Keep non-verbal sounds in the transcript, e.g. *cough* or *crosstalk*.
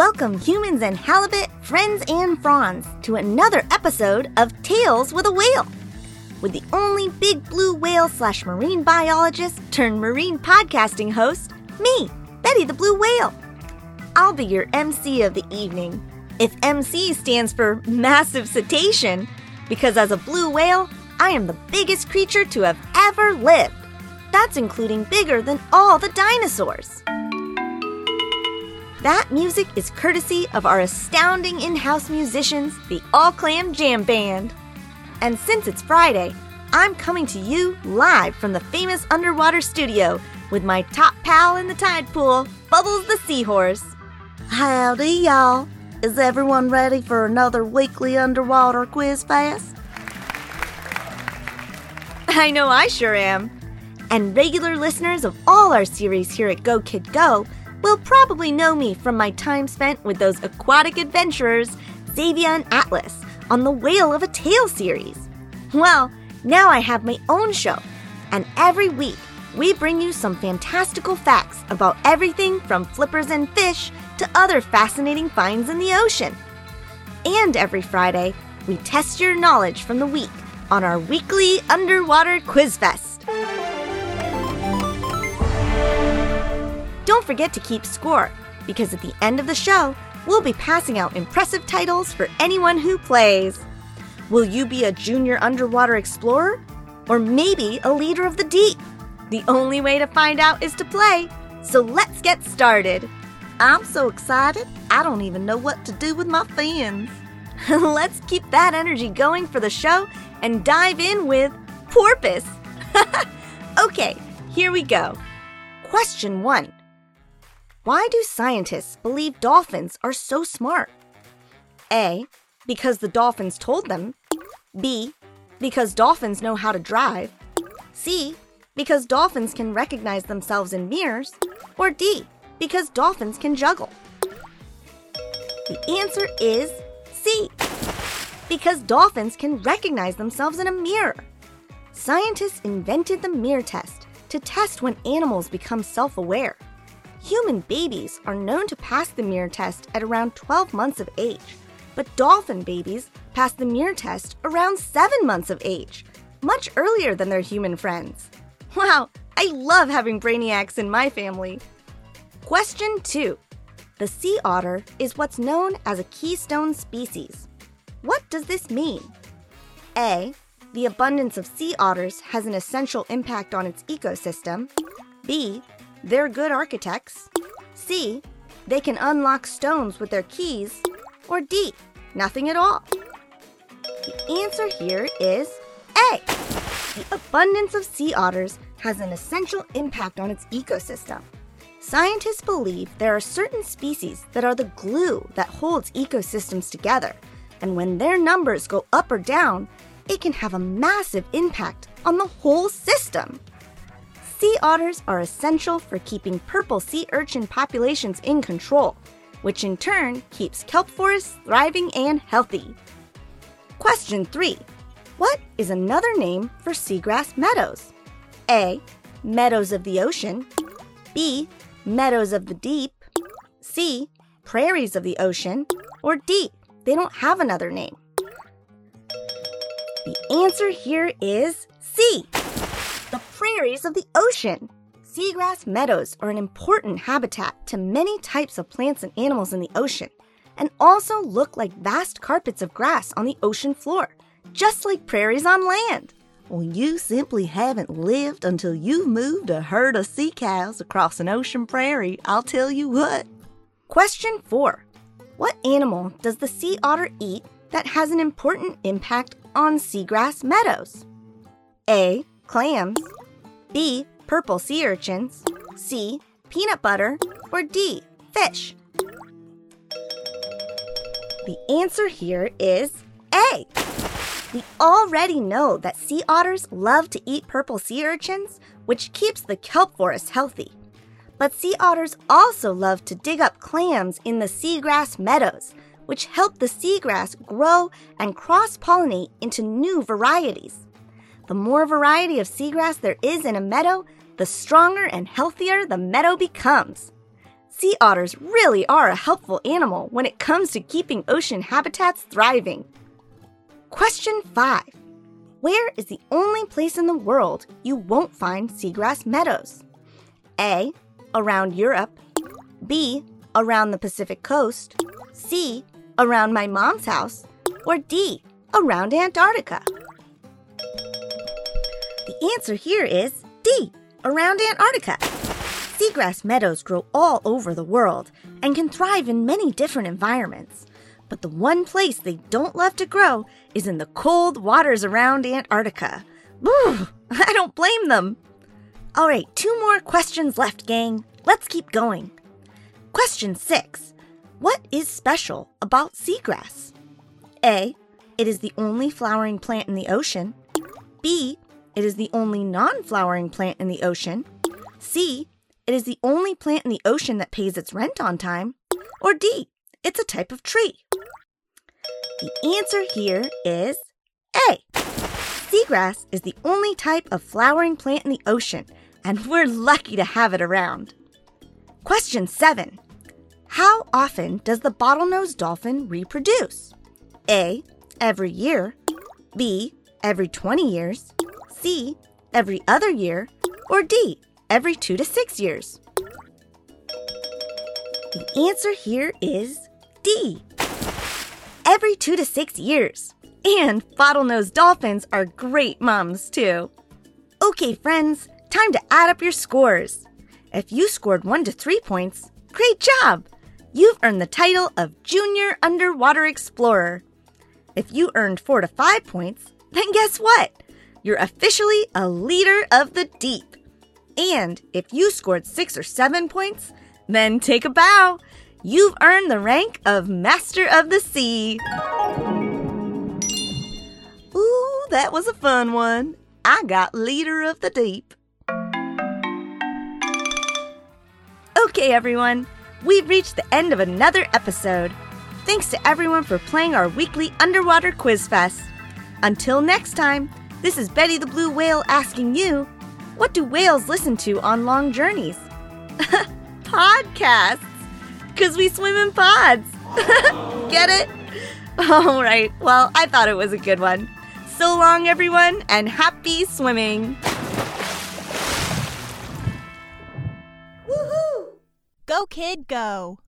Welcome, humans and halibut, friends and fronds, to another episode of Tales with a Whale. With the only big blue whale slash marine biologist turned marine podcasting host, me, Betty the Blue Whale. I'll be your MC of the evening. If MC stands for massive cetacean, because as a blue whale, I am the biggest creature to have ever lived. That's including bigger than all the dinosaurs. That music is courtesy of our astounding in house musicians, the All Clam Jam Band. And since it's Friday, I'm coming to you live from the famous underwater studio with my top pal in the tide pool, Bubbles the Seahorse. Howdy, y'all. Is everyone ready for another weekly underwater quiz fest? I know I sure am. And regular listeners of all our series here at Go Kid Go will probably know me from my time spent with those aquatic adventurers, Xavier and Atlas, on the Whale of a Tale series. Well, now I have my own show, and every week we bring you some fantastical facts about everything from flippers and fish to other fascinating finds in the ocean. And every Friday, we test your knowledge from the week on our weekly underwater quiz fest. Don't forget to keep score, because at the end of the show, we'll be passing out impressive titles for anyone who plays. Will you be a junior underwater explorer? Or maybe a leader of the deep? The only way to find out is to play. So let's get started. I'm so excited, I don't even know what to do with my fins. *laughs* let's keep that energy going for the show and dive in with porpoise. *laughs* okay, here we go. Question one Why do scientists believe dolphins are so smart? A. Because the dolphins told them. B. Because dolphins know how to drive. C. Because dolphins can recognize themselves in mirrors. Or D. Because dolphins can juggle. The answer is C. Because dolphins can recognize themselves in a mirror. Scientists invented the mirror test to test when animals become self aware. Human babies are known to pass the mirror test at around 12 months of age, but dolphin babies pass the mirror test around 7 months of age, much earlier than their human friends. *laughs* Wow, I love having brainiacs in my family. Question 2. The sea otter is what's known as a keystone species. What does this mean? A. The abundance of sea otters has an essential impact on its ecosystem. B. They're good architects. C. They can unlock stones with their keys. Or D. Nothing at all. The answer here is A. The abundance of sea otters has an essential impact on its ecosystem. Scientists believe there are certain species that are the glue that holds ecosystems together, and when their numbers go up or down, it can have a massive impact on the whole system. Sea otters are essential for keeping purple sea urchin populations in control, which in turn keeps kelp forests thriving and healthy. Question 3 What is another name for seagrass meadows? A. Meadows of the ocean. B. Meadows of the deep. C. Prairies of the ocean. Or D. They don't have another name. The answer here is C. Of the ocean. Seagrass meadows are an important habitat to many types of plants and animals in the ocean, and also look like vast carpets of grass on the ocean floor, just like prairies on land. Well, you simply haven't lived until you've moved a herd of sea cows across an ocean prairie, I'll tell you what. Question 4. What animal does the sea otter eat that has an important impact on seagrass meadows? A. Clams. B. Purple sea urchins. C. Peanut butter. Or D. Fish. The answer here is A. We already know that sea otters love to eat purple sea urchins, which keeps the kelp forest healthy. But sea otters also love to dig up clams in the seagrass meadows, which help the seagrass grow and cross pollinate into new varieties. The more variety of seagrass there is in a meadow, the stronger and healthier the meadow becomes. Sea otters really are a helpful animal when it comes to keeping ocean habitats thriving. Question 5 Where is the only place in the world you won't find seagrass meadows? A. Around Europe. B. Around the Pacific coast. C. Around my mom's house. Or D. Around Antarctica. The answer here is D. Around Antarctica. Seagrass meadows grow all over the world and can thrive in many different environments. But the one place they don't love to grow is in the cold waters around Antarctica. Boo! *laughs* I don't blame them. All right, two more questions left, gang. Let's keep going. Question 6. What is special about seagrass? A. It is the only flowering plant in the ocean. B. It is the only non flowering plant in the ocean. C. It is the only plant in the ocean that pays its rent on time. Or D. It's a type of tree. The answer here is A. Seagrass is the only type of flowering plant in the ocean, and we're lucky to have it around. Question 7. How often does the bottlenose dolphin reproduce? A. Every year. B. Every 20 years. C. Every other year. Or D. Every 2 to 6 years. The answer here is D. Every 2 to 6 years. And bottlenose dolphins are great moms, too. Okay, friends, time to add up your scores. If you scored 1 to 3 points, great job! You've earned the title of Junior Underwater Explorer. If you earned 4 to 5 points, then guess what? You're officially a leader of the deep. And if you scored 6 or 7 points, then take a bow. You've earned the rank of Master of the Sea. Ooh, that was a fun one. I got Leader of the Deep. Okay, everyone, we've reached the end of another episode. Thanks to everyone for playing our weekly underwater quiz fest. Until next time, this is Betty the Blue Whale asking you, what do whales listen to on long journeys? *laughs* Podcasts, because we swim in pods. *laughs* Get it? All right, well, I thought it was a good one. So long, everyone, and happy swimming. Woohoo! Go, kid, go.